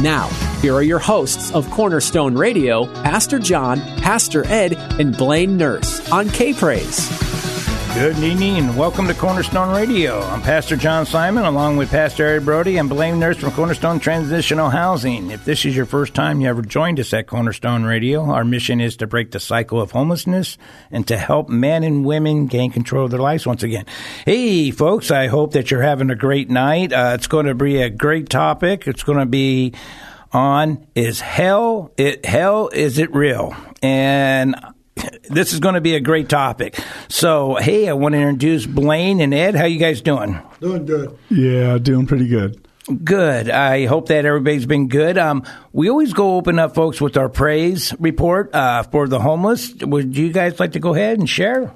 Now, here are your hosts of Cornerstone Radio, Pastor John, Pastor Ed, and Blaine Nurse on K Praise. Good evening and welcome to Cornerstone Radio. I'm Pastor John Simon along with Pastor Ed Brody and Blaine Nurse from Cornerstone Transitional Housing. If this is your first time you ever joined us at Cornerstone Radio, our mission is to break the cycle of homelessness and to help men and women gain control of their lives once again. Hey, folks, I hope that you're having a great night. Uh, it's going to be a great topic. It's going to be on is hell it hell is it real? And this is going to be a great topic. So, hey, I want to introduce Blaine and Ed. How you guys doing? Doing good. Yeah, doing pretty good. Good. I hope that everybody's been good. Um, we always go open up, folks, with our praise report uh, for the homeless. Would you guys like to go ahead and share?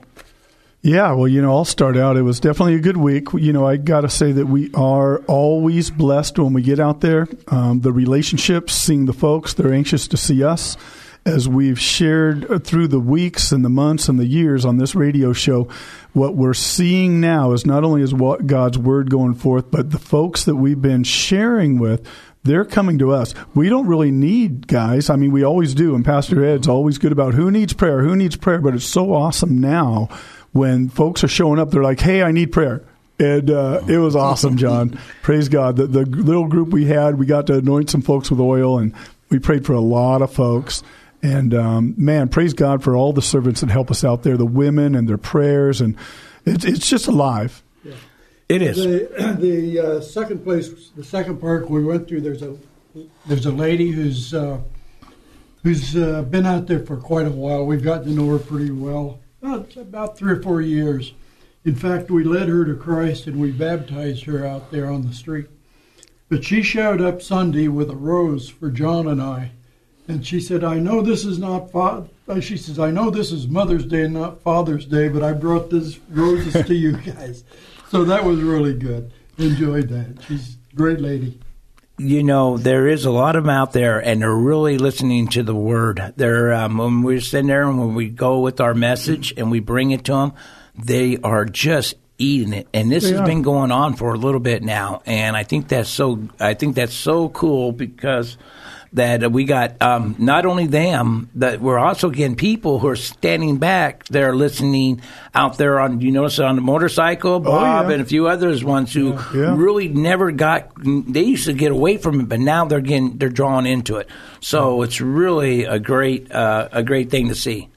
Yeah, well, you know, I'll start out. It was definitely a good week. You know, I got to say that we are always blessed when we get out there. Um, the relationships, seeing the folks, they're anxious to see us as we've shared through the weeks and the months and the years on this radio show, what we're seeing now is not only is what God's word going forth, but the folks that we've been sharing with, they're coming to us. We don't really need guys. I mean, we always do. And Pastor Ed's always good about who needs prayer, who needs prayer. But it's so awesome now when folks are showing up. They're like, "Hey, I need prayer." And uh, it was awesome, John. Praise God. The, the little group we had, we got to anoint some folks with oil, and we prayed for a lot of folks. And um, man, praise God for all the servants that help us out there, the women and their prayers, and it's it's just alive. Yeah. It is. The, the uh, second place, the second park we went through. There's a there's a lady who's uh, who's uh, been out there for quite a while. We've gotten to know her pretty well, about, about three or four years. In fact, we led her to Christ and we baptized her out there on the street. But she showed up Sunday with a rose for John and I and she said, I know this is not, fa-, uh, she says, I know this is Mother's Day and not Father's Day, but I brought this roses to you guys. So that was really good. Enjoyed that. She's a great lady. You know, there is a lot of them out there, and they're really listening to the word. They're um, when we're sitting there and when we go with our message and we bring it to them, they are just eating it. And this they has are. been going on for a little bit now, and I think that's so. I think that's so cool because that we got um, not only them, that we're also getting people who are standing back. They're listening out there on, you notice on the motorcycle, Bob, oh, yeah. and a few others ones who yeah. Yeah. really never got. They used to get away from it, but now they're getting they're drawn into it. So it's really a great uh, a great thing to see.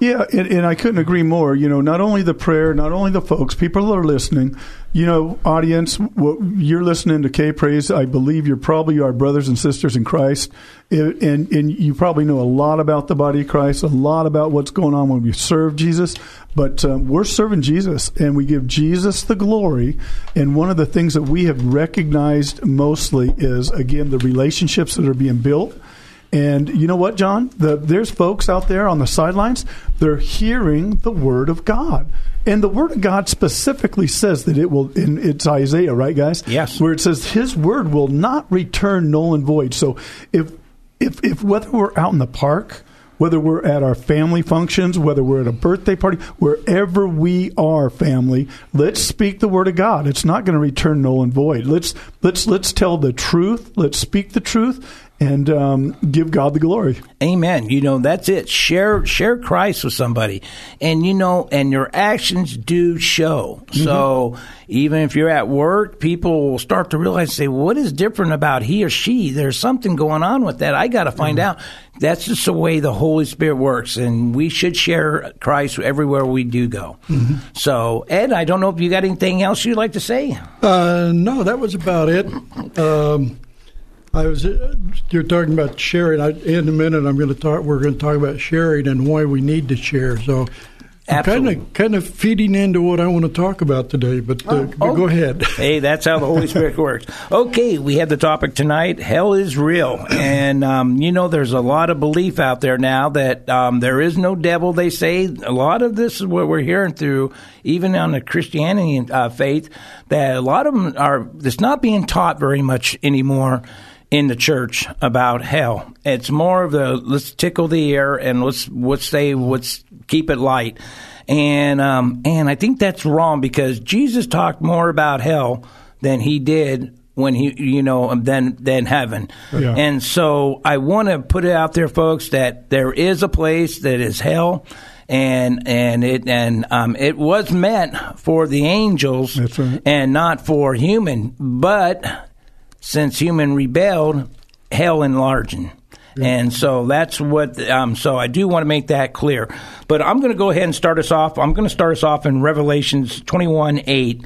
Yeah, and, and, I couldn't agree more. You know, not only the prayer, not only the folks, people are listening. You know, audience, you're listening to K Praise. I believe you're probably our brothers and sisters in Christ, and and you probably know a lot about the body of Christ, a lot about what's going on when we serve Jesus. But um, we're serving Jesus, and we give Jesus the glory. And one of the things that we have recognized mostly is again the relationships that are being built and you know what, John? The, there's folks out there on the sidelines. They're hearing the word of God, and the word of God specifically says that it will. In it's Isaiah, right, guys? Yes. Where it says His word will not return null and void. So if if if whether we're out in the park, whether we're at our family functions, whether we're at a birthday party, wherever we are, family, let's speak the word of God. It's not going to return null and void. Let's let's let's tell the truth. Let's speak the truth, and um, give God the glory. Amen. You know that's it. Share share Christ with somebody, and you know, and your actions do show. Mm-hmm. So even if you're at work, people will start to realize, say, what is different about he or she? There's something going on with that. I got to find mm-hmm. out. That's just the way the Holy Spirit works, and we should share Christ everywhere we do go. Mm-hmm. So, Ed, I don't know if you got anything else you'd like to say. Uh, no, that was about it. Um, I was uh, you're talking about sharing. I, in a minute, I'm going to talk. We're going to talk about sharing and why we need to share. So, Absolutely. Kind of, kind of feeding into what I want to talk about today, but, uh, Oh, but oh. go ahead. Hey, that's how the Holy Spirit works. Okay, we have the topic tonight. Hell is real, and um, you know, there's a lot of belief out there now that um, there is no devil. They say a lot of this is what we're hearing through, even on the Christianity uh, faith, that a lot of them are. It's not being taught very much anymore in the church about hell. It's more of the let's tickle the air and let's let's say let's keep it light. And um, and I think that's wrong because Jesus talked more about hell than he did when he you know than than heaven. Yeah. And so I want to put it out there, folks, that there is a place that is hell. And and it and um, it was meant for the angels right. and not for human. But since human rebelled, hell enlarging. And so that's what. Um, so I do want to make that clear. But I'm going to go ahead and start us off. I'm going to start us off in Revelations 21 8.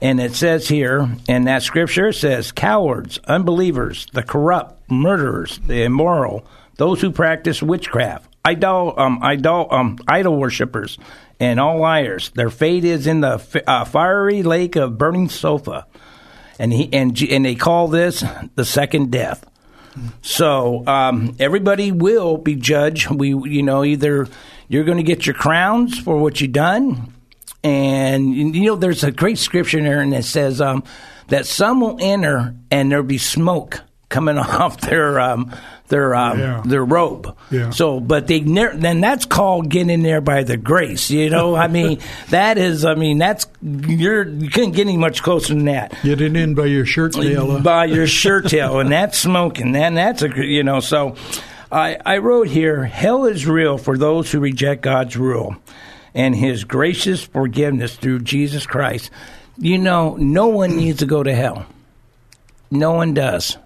And it says here in that scripture, says, Cowards, unbelievers, the corrupt, murderers, the immoral, those who practice witchcraft, idol, um, idol, um, idol worshippers, and all liars, their fate is in the fi- uh, fiery lake of burning sulfur and he and and they call this the second death. So um, everybody will be judged. We, you know, either you're going to get your crowns for what you've done, and you know, there's a great scripture in there, and it says um, that some will enter, and there'll be smoke coming off their um, their um, Yeah. their robe. Yeah. So, but they ne- then that's called getting in there by the grace. You know, I mean, that is, I mean, that's you're you couldn't get any much closer than that Get it in by your shirt tail. by your shirt tail, and that's smoking. And that's a you know. So, I I wrote here: hell is real for those who reject God's rule and His gracious forgiveness through Jesus Christ. You know, no one needs to go to hell. No one does.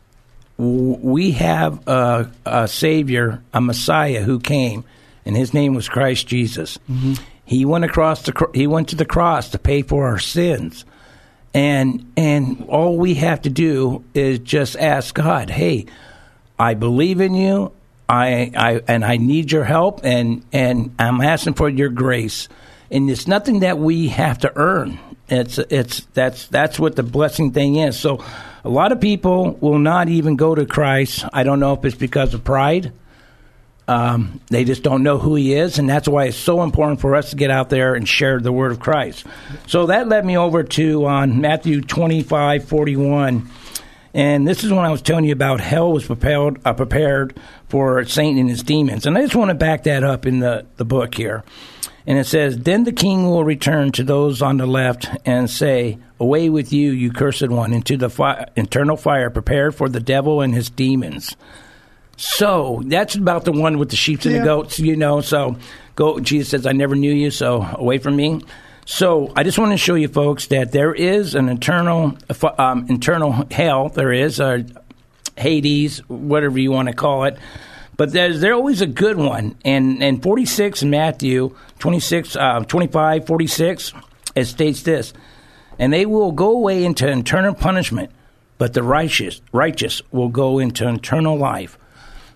We have a, a Savior, a Messiah who came, and His name was Christ Jesus. Mm-hmm. He went across the He went to the cross to pay for our sins and and all we have to do is just ask God, "Hey, I believe in you. I, I and I need your help, and and I'm asking for your grace. And it's nothing that we have to earn. It's it's that's that's what the blessing thing is. So, a lot of people will not even go to Christ. I don't know if it's because of pride. Um, they just don't know who he is, and that's why it's so important for us to get out there and share the word of Christ. So that led me over to on Matthew twenty five forty one, and this is when I was telling you about hell was prepared uh, prepared for Satan and his demons, and I just want to back that up in the the book here. And it says, Then the king will return to those on the left and say, Away with you, you cursed one, into the fi- eternal fire prepared for the devil and his demons. So that's about the one with the sheep and Yeah. the goats, you know. So go. Jesus says, "I never knew you, so away from me." So I just want to show you, folks, that there is an internal, um, internal hell. There is a Hades, whatever you want to call it. But there's there always a good one. And and 46 in Matthew 26, uh, 25, 46, it states this, and they will go away into eternal punishment, but the righteous righteous will go into eternal life.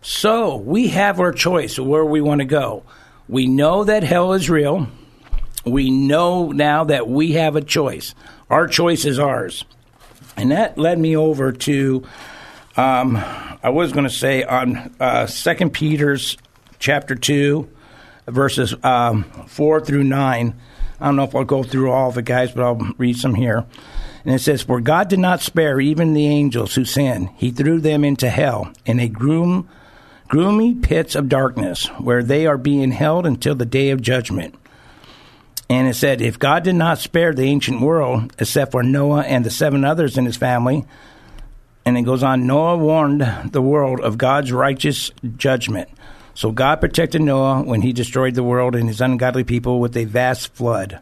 So we have our choice where we want to go. We know that hell is real. We know now that we have a choice. Our choice is ours. And that led me over to, um, I was going to say on uh, 2 Peter's chapter 2, verses um, 4 through 9. I don't know if I'll go through all of it, guys, but I'll read some here. And it says, For God did not spare even the angels who sinned. He threw them into hell in a groom, gloomy pits of darkness, where they are being held until the day of judgment. And it said, If God did not spare the ancient world, except for Noah and the seven others in his family, and it goes on, Noah warned the world of God's righteous judgment. So God protected Noah when he destroyed the world and his ungodly people with a vast flood.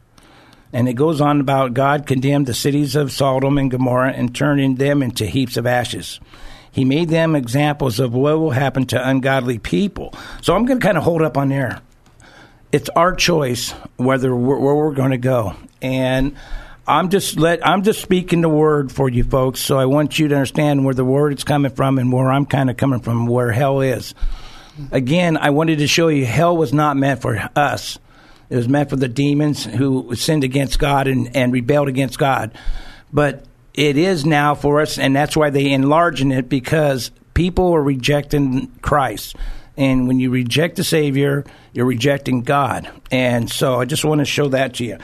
And it goes on about God condemned the cities of Sodom and Gomorrah and turning them into heaps of ashes. He made them examples of what will happen to ungodly people. So I'm going to kind of hold up on there. It's our choice whether where we're going to go, and I'm just let I'm just speaking the word for you folks. So I want you to understand where the word is coming from and where I'm kind of coming from, where hell is. Again, I wanted to show you hell was not meant for us. It was meant for the demons who sinned against God and, and rebelled against God. But it is now for us, and that's why they enlarging it because people are rejecting Christ. And when you reject the Savior, you're rejecting God. And so I just want to show that to you.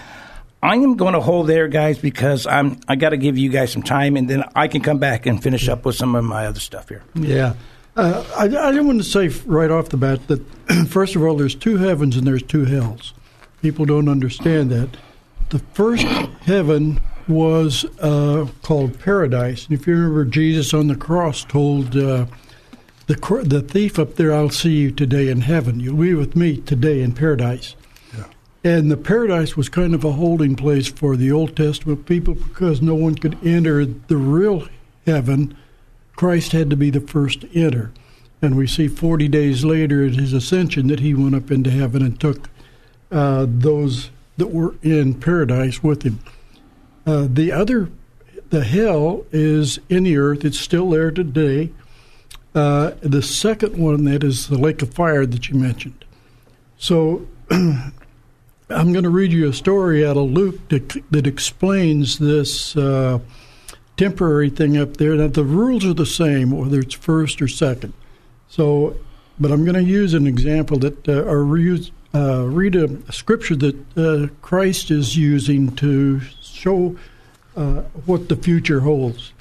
I am going to hold there, guys, because I'm I got to give you guys some time, and then I can come back and finish up with some of my other stuff here. Yeah. Uh, I, I didn't want to say right off the bat that, first of all, there's two heavens and there's two hells. People don't understand that. The first heaven was uh, called paradise. And if you remember, Jesus on the cross told uh, the, the thief up there, I'll see you today in heaven. You'll be with me today in paradise. And the paradise was kind of a holding place for the Old Testament people because no one could enter the real heaven. Christ had to be the first to enter. And we see 40 days later at his ascension that he went up into heaven and took uh, those that were in paradise with him. Uh, the other, the hell, is in the earth. It's still there today. Uh, the second one, that is the lake of fire that you mentioned. So I'm going to read you a story out of Luke that, that explains this uh, temporary thing up there. Now, the rules are the same, whether it's first or second. So, but I'm going to use an example that, uh, or uh, read a, a, scripture that uh, Christ is using to show uh, what the future holds.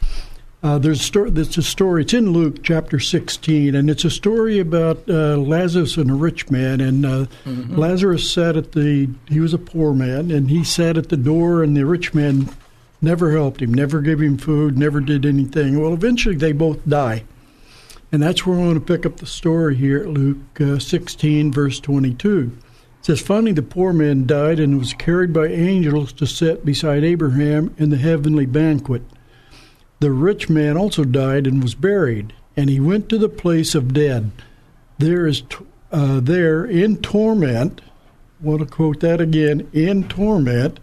Uh, there's a story. It's a story. It's in Luke chapter 16, and it's a story about uh, Lazarus and a rich man. And uh, mm-hmm. Lazarus sat at the. He was a poor man, and he sat at the door, and the rich man never helped him, never gave him food, never did anything. Well, eventually they both die, and that's where I want to pick up the story here at Luke uh, 16, verse 22. It says, Finally, the poor man died and was carried by angels to sit beside Abraham in the heavenly banquet. The rich man also died and was buried, and he went to the place of dead. There is uh, there in torment. Want to quote that again. In torment,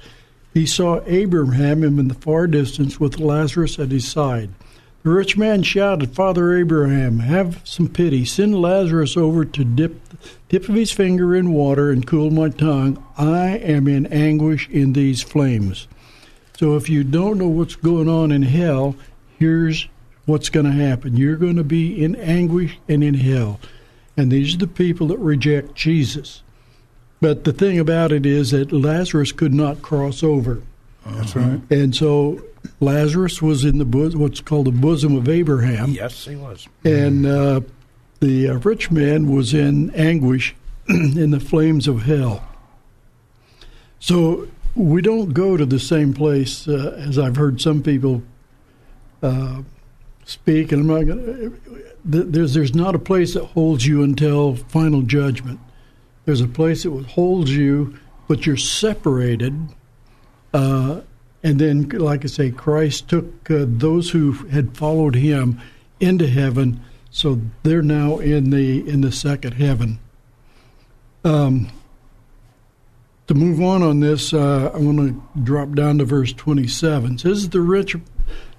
he saw Abraham in the far distance with Lazarus at his side. The rich man shouted, Father Abraham, have some pity. Send Lazarus over to dip tip of his finger in water and cool my tongue. I am in anguish in these flames. So if you don't know what's going on in hell, here's what's going to happen. You're going to be in anguish and in hell. And these are the people that reject Jesus. But the thing about it is that Lazarus could not cross over. That's right. And so Lazarus was in the bosom, what's called the bosom of Abraham. Yes, he was. And uh, the uh, rich man was in anguish in the flames of hell. So we don't go to the same place uh, as I've heard some people uh, speak, and I'm not gonna, There's there's not a place that holds you until final judgment. There's a place that holds you, but you're separated. Uh, and then, like I say, Christ took uh, those who had followed Him into heaven, so they're now in the in the second heaven. Um, to move on on this, uh, I want to drop down to verse 27. It says the rich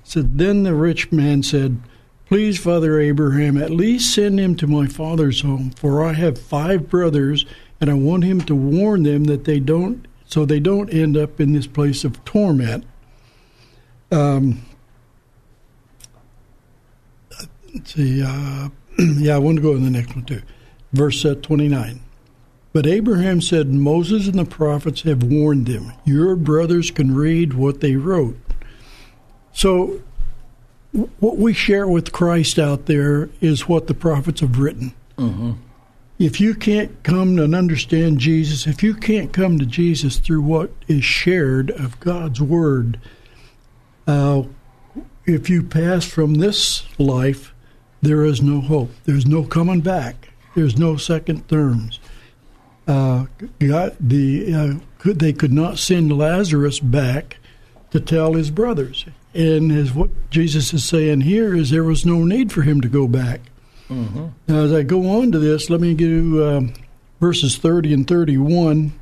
said then the rich man said, "Please, Father Abraham, at least send him to my father's home, for I have five brothers, and I want him to warn them that they don't, so they don't end up in this place of torment." Um, let's see. Uh, yeah, I want to go to the next one too. Verse uh, 29. But Abraham said, Moses and the prophets have warned them. Your brothers can read what they wrote. So, what we share with Christ out there is what the prophets have written. Mm-hmm. If you can't come and understand Jesus, if you can't come to Jesus through what is shared of God's Word, uh, if you pass from this life, there is no hope. There's no coming back. There's no second terms uh, got the uh, could, they could not send Lazarus back to tell his brothers. And as what Jesus is saying here is there was no need for him to go back. Mm-hmm. Now, as I go on to this, let me do um, verses 30 and 31.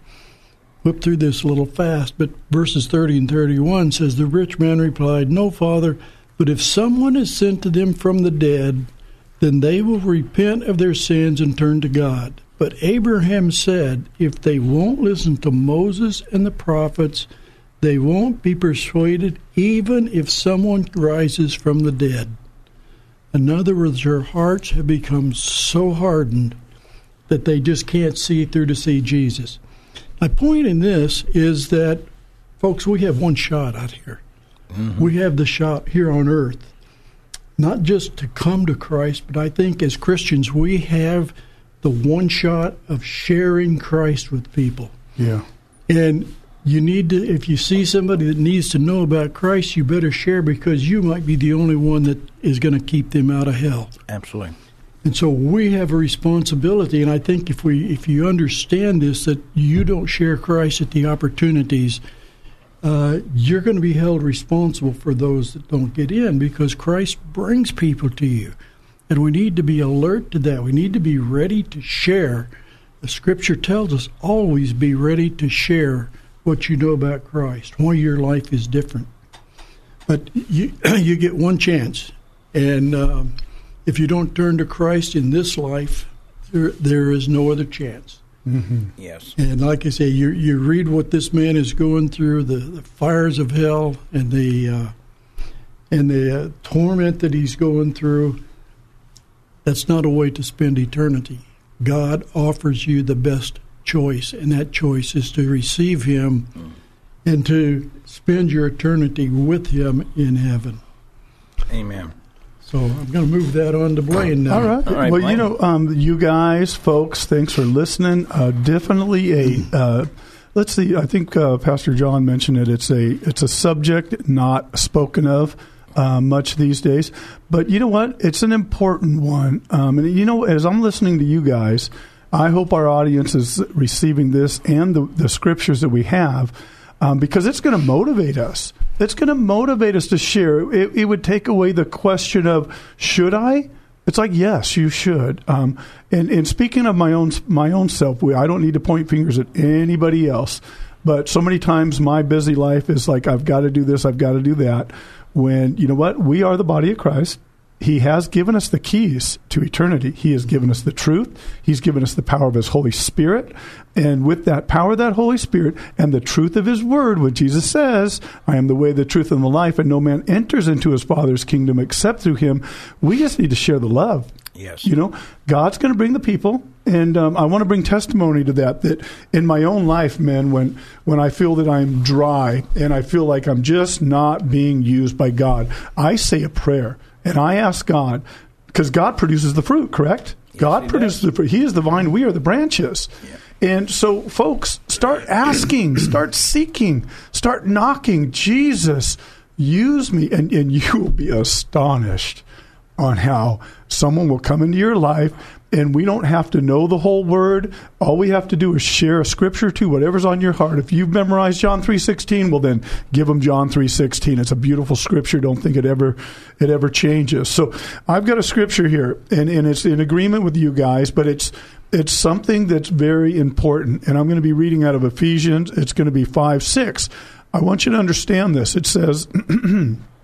Whip through this a little fast, but verses 30 and 31 says, The rich man replied, No, Father, but if someone is sent to them from the dead, then they will repent of their sins and turn to God. But Abraham said, if they won't listen to Moses and the prophets, they won't be persuaded even if someone rises from the dead. In other words, their hearts have become so hardened that they just can't see through to see Jesus. My point in this is that, folks, we have one shot out here. Mm-hmm. We have the shot here on earth, not just to come to Christ, but I think as Christians, we have the one shot of sharing Christ with people. Yeah. And you need to, if you see somebody that needs to know about Christ, you better share because you might be the only one that is going to keep them out of hell. Absolutely. And so we have a responsibility, and I think if we if you understand this, that you don't share Christ at the opportunities, uh, you're going to be held responsible for those that don't get in because Christ brings people to you, and we need to be alert to that. We need to be ready to share. The Scripture tells us always be ready to share what you know about Christ, why your life is different. But you you get one chance, and. Um, if you don't turn to Christ in this life, there, there is no other chance. Mm-hmm. Yes. And like I say, you you read what this man is going through, the, the fires of hell, and the uh, and the uh, torment that he's going through. That's not a way to spend eternity. God offers you the best choice, and that choice is to receive Him mm. and to spend your eternity with Him in heaven. Amen. So I'm going to move that on to Blaine now. All right. All right well, Blaine. you know, um, you guys, folks, thanks for listening. Uh, definitely a. Uh, let's see. I think uh, Pastor John mentioned it. It's a it's a subject not spoken of. Uh, much these days, but you know what? It's an important one. Um, and you know, as I'm listening to you guys, I hope our audience is receiving this and the, the scriptures that we have um, because it's going to motivate us. It's going to motivate us to share. It, it, would take away the question of should I. It's like yes, you should. Um, and, and speaking of my own my own self, I don't need to point fingers at anybody else. But so many times my busy life is like I've got to do this, I've got to do that. When you know what, we are the body of Christ. He has given us the keys to eternity. He has given us the truth. He's given us the power of His Holy Spirit. And with that power of that Holy Spirit and the truth of His Word, what Jesus says, I am the way, the truth, and the life, and no man enters into His Father's kingdom except through Him, we just need to share the love. Yes. You know, God's going to bring the people. And um, I want to bring testimony to that. That in my own life, man, when when I feel that I'm dry and I feel like I'm just not being used by God, I say a prayer and I ask God, because God produces the fruit, correct? Yes, God produces does. the fruit. He is the vine, we are the branches. Yeah. And so, folks, start asking, start seeking, start knocking. Jesus, use me. And, and you will be astonished on how someone will come into your life and we don't have to know the whole word. All we have to do is share a scripture to whatever's on your heart. If you've memorized John 3:16, well then give them John 3:16. It's a beautiful scripture. Don't think it ever it ever changes. So, I've got a scripture here and and it's in agreement with you guys, but it's it's something that's very important. And I'm going to be reading out of Ephesians. It's going to be 5 6. I want you to understand this. It says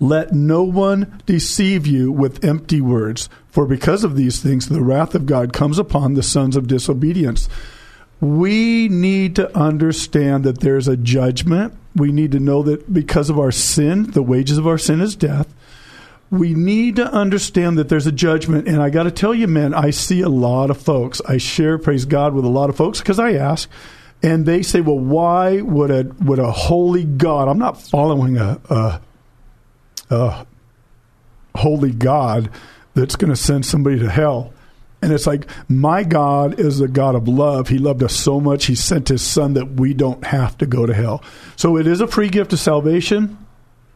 Let no one deceive you with empty words, for because of these things the wrath of God comes upon the sons of disobedience. We need to understand that there's a judgment. We need to know that because of our sin, the wages of our sin is death. We need to understand that there's a judgment. And I got to tell you, man, I see a lot of folks. I share, praise God, with a lot of folks because I ask, and they say, well, why would a, would a holy God, I'm not following a, a uh, holy God that's going to send somebody to hell. And it's like, my God is a God of love. He loved us so much, He sent His Son that we don't have to go to hell. So it is a free gift of salvation.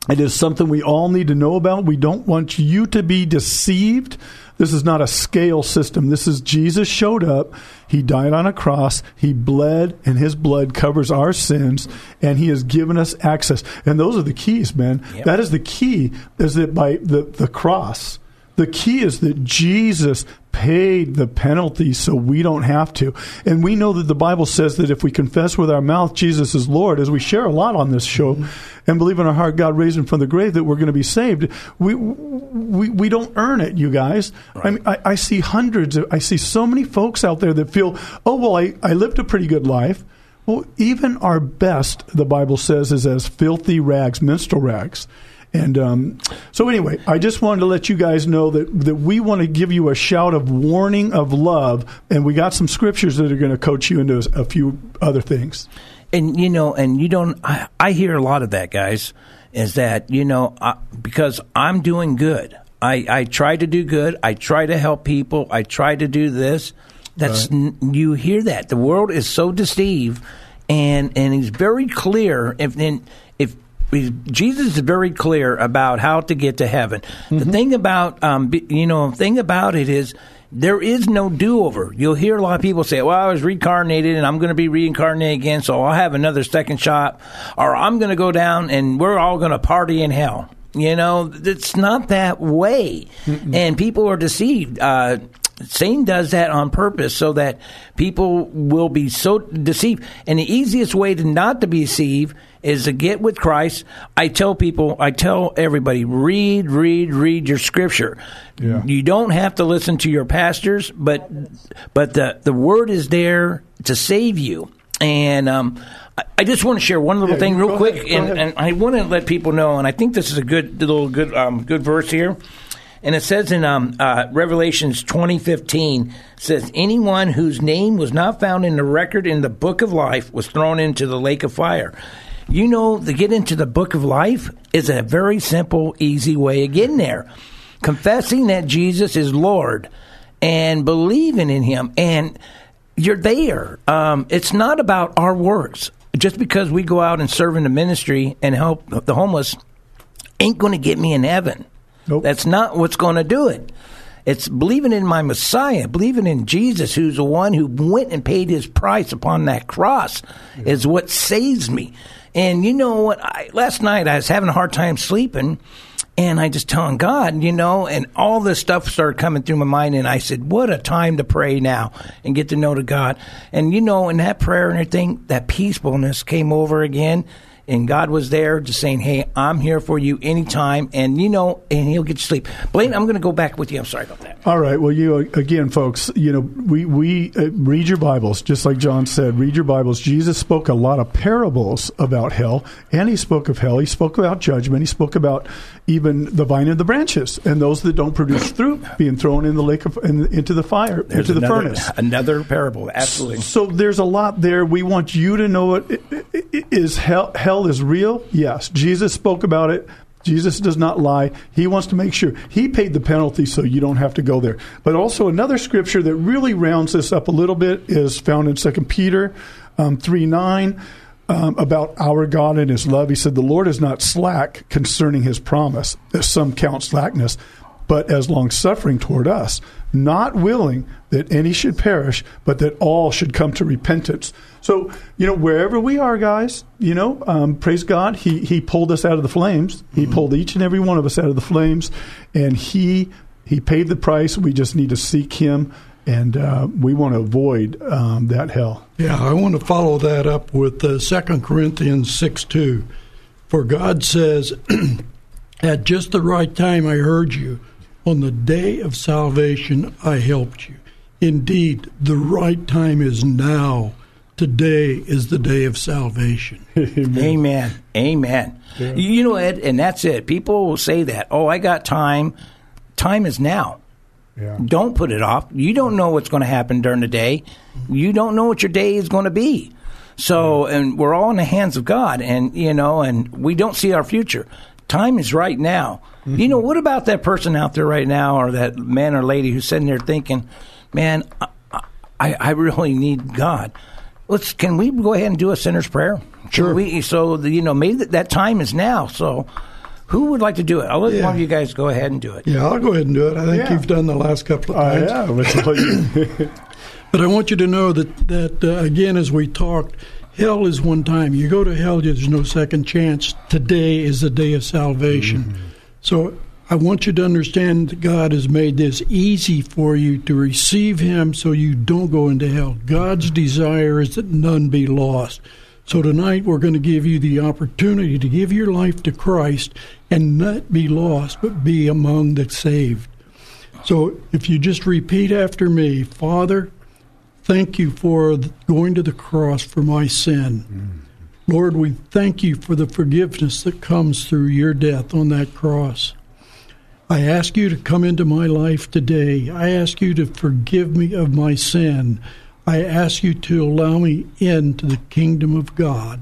It is something we all need to know about. We don't want you to be deceived this is not a scale system. This is Jesus showed up. He died on a cross. He bled, and his blood covers our sins, and he has given us access. And those are the keys, man. Yep. That is the key, is that by the, the cross, The key is that Jesus paid the penalty so we don't have to. And we know that the Bible says that if we confess with our mouth Jesus is Lord, as we share a lot on this show, mm-hmm. and believe in our heart God raised him from the grave, that we're going to be saved. We we, we don't earn it, you guys. Right. I, mean, I, I see hundreds, of, I see so many folks out there that feel, oh, well, I, I lived a pretty good life. Well, even our best, the Bible says, is as filthy rags, menstrual rags. And um, so, anyway, I just wanted to let you guys know that, that we want to give you a shout of warning of love, and we got some scriptures that are going to coach you into a few other things. And you know, and you don't. I, I hear a lot of that, guys. Is that you know I, because I'm doing good. I I try to do good. I try to help people. I try to do this. That's right. you hear that the world is so deceived, and and he's very clear. If if Jesus is very clear about how to get to heaven. Mm-hmm. The thing about um, you know, thing about it is there is no do over. You'll hear a lot of people say, "Well, I was reincarnated and I'm going to be reincarnated again, so I'll have another second shot, or I'm going to go down and we're all going to party in hell." You know, it's not that way, Mm-mm. and people are deceived. Uh, Satan does that on purpose so that people will be so deceived. And the easiest way to not to be deceived is to get with Christ. I tell people, I tell everybody, read, read, read your scripture. Yeah. You don't have to listen to your pastors, but but the the word is there to save you. And um, I just want to share one little yeah, thing real quick, and, and, I want to let people know. And I think this is a good little good um, good verse here. And it says in um, uh, Revelations 2015, says, Anyone whose name was not found in the record in the book of life was thrown into the lake of fire. You know, to get into the book of life is a very simple, easy way of getting there. Confessing that Jesus is Lord and believing in Him, and you're there. Um, it's not about our works. Just because we go out and serve in the ministry and help the homeless ain't going to get me in heaven. Nope. That's not what's going to do it. It's believing in my Messiah, believing in Jesus, who's the one who went and paid his price upon that cross, yeah. is what saves me. And you know what? I, last night I was having a hard time sleeping, and I just telling God, you know, and all this stuff started coming through my mind, and I said, "What a time to pray now and get to know to God." And you know, in that prayer and everything, that peacefulness came over again and God was there just saying, "Hey, I'm here for you anytime," and you know, and He'll get you sleep. Blaine, I'm going to go back with you. I'm sorry about that. All right. Well, you again, folks. You know, we we uh, read your Bibles, just like John said. Read your Bibles. Jesus spoke a lot of parables about hell, and he spoke of hell. He spoke about judgment. He spoke about even the vine and the branches, and those that don't produce fruit being thrown in the lake of in, into the fire, there's into another, the furnace. Another parable, absolutely. So there's a lot there. We want you to know it. Is hell hell is real? Yes. Jesus spoke about it. Jesus does not lie. He wants to make sure he paid the penalty so you don't have to go there. But also another scripture that really rounds this up a little bit is found in 2 Peter um, 3 9 um, about our God and his love. He said, The Lord is not slack concerning his promise, as some count slackness, but as long suffering toward us, not willing that any should perish, but that all should come to repentance. So, you know, wherever we are, guys, you know, um, praise God, he, he pulled us out of the flames. He mm-hmm. pulled each and every one of us out of the flames, and He He paid the price. We just need to seek Him and uh, we want to avoid um, that hell. Yeah, I want to follow that up with uh, 2 Corinthians 6 2. For God says, At just the right time I heard you. On the day of salvation I helped you. Indeed, the right time is now. Today is the day of salvation. Amen. Amen. Amen. Yeah. You know, Ed, and that's it. People will say that. Oh, I got time. Time is now. Yeah. Don't put it off. You don't know what's going to happen during the day. You don't know what your day is going to be. So, and we're all in the hands of God, and you know, and we don't see our future. Time is right now. Mm-hmm. You know, what about that person out there right now, or that man or lady who's sitting there thinking, "Man, I, I really need God." Let's can we go ahead and do a sinner's prayer? Sure. We, so the, you know, maybe that, that time is now. So who would like to do it? I'll let yeah. one of you guys go ahead and do it. Yeah, I'll go ahead and do it. I think yeah. you've done the last couple of times. Uh, yeah, but I want you to know that that uh, again, as we talked, hell is one time. You go to hell, there's no second chance. Today is the day of salvation. Mm-hmm. So I want you to understand that God has made this easy for you to receive Him so you don't go into hell. God's desire is that none be lost. So tonight we're going to give you the opportunity to give your life to Christ and not be lost, but be among the saved. So if you just repeat after me, Father, thank you for going to the cross for my sin. Lord, we thank you for the forgiveness that comes through your death on that cross. I ask you to come into my life today. I ask you to forgive me of my sin. I ask you to allow me into the kingdom of God.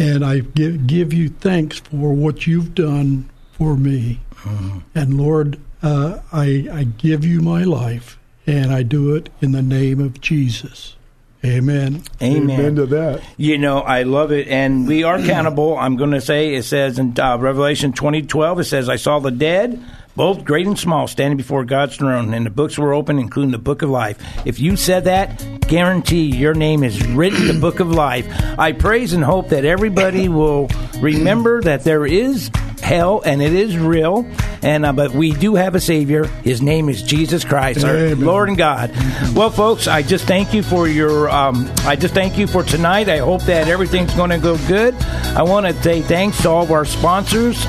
And I give, give you thanks for what you've done for me. Uh-huh. And Lord, uh, I, I give you my life, and I do it in the name of Jesus. Amen. Amen. Amen to that. You know, I love it. And we are accountable. I'm going to say, it says in uh, Revelation 2012, it says, I saw the dead, both great and small, standing before God's throne, and the books were open, including the book of life. If you said that, guarantee your name is written in the book of life. I praise and hope that everybody will remember that there is hell and it is real and uh, but we do have a savior. His name is jesus christ our lord and god. Well folks i just thank you for your um, i just thank you for tonight. I hope that everything's going to go good. I want to say thanks to all of our sponsors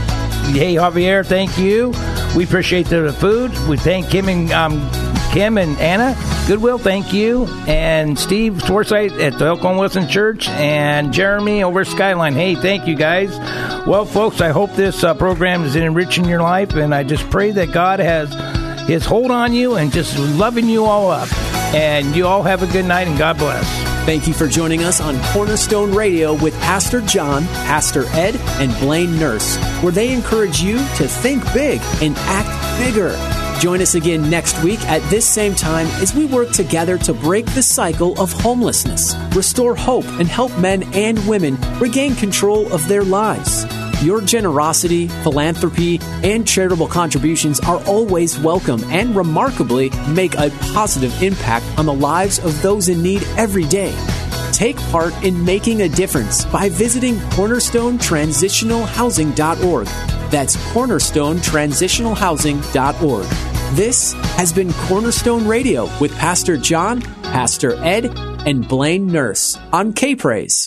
hey javier thank you we appreciate the food we thank kim and um, kim and anna Goodwill, thank you. And Steve Swarsight at the Elkhorn Wilson Church and Jeremy over Skyline. Hey, thank you guys. Well, folks, I hope this uh, program is enriching your life, and I just pray that God has his hold on you and just loving you all up. And you all have a good night, and God bless. Thank you for joining us on Cornerstone Radio with Pastor John, Pastor Ed, and Blaine Nurse, where they encourage you to think big and act bigger. Join us again next week at this same time as we work together to break the cycle of homelessness, restore hope, and help men and women regain control of their lives. Your generosity, philanthropy, and charitable contributions are always welcome and remarkably make a positive impact on the lives of those in need every day. Take part in making a difference by visiting cornerstonetransitionalhousing.org that's cornerstonetransitionalhousing.org. This has been Cornerstone Radio with Pastor John, Pastor Ed, and Blaine Nurse on K Praise.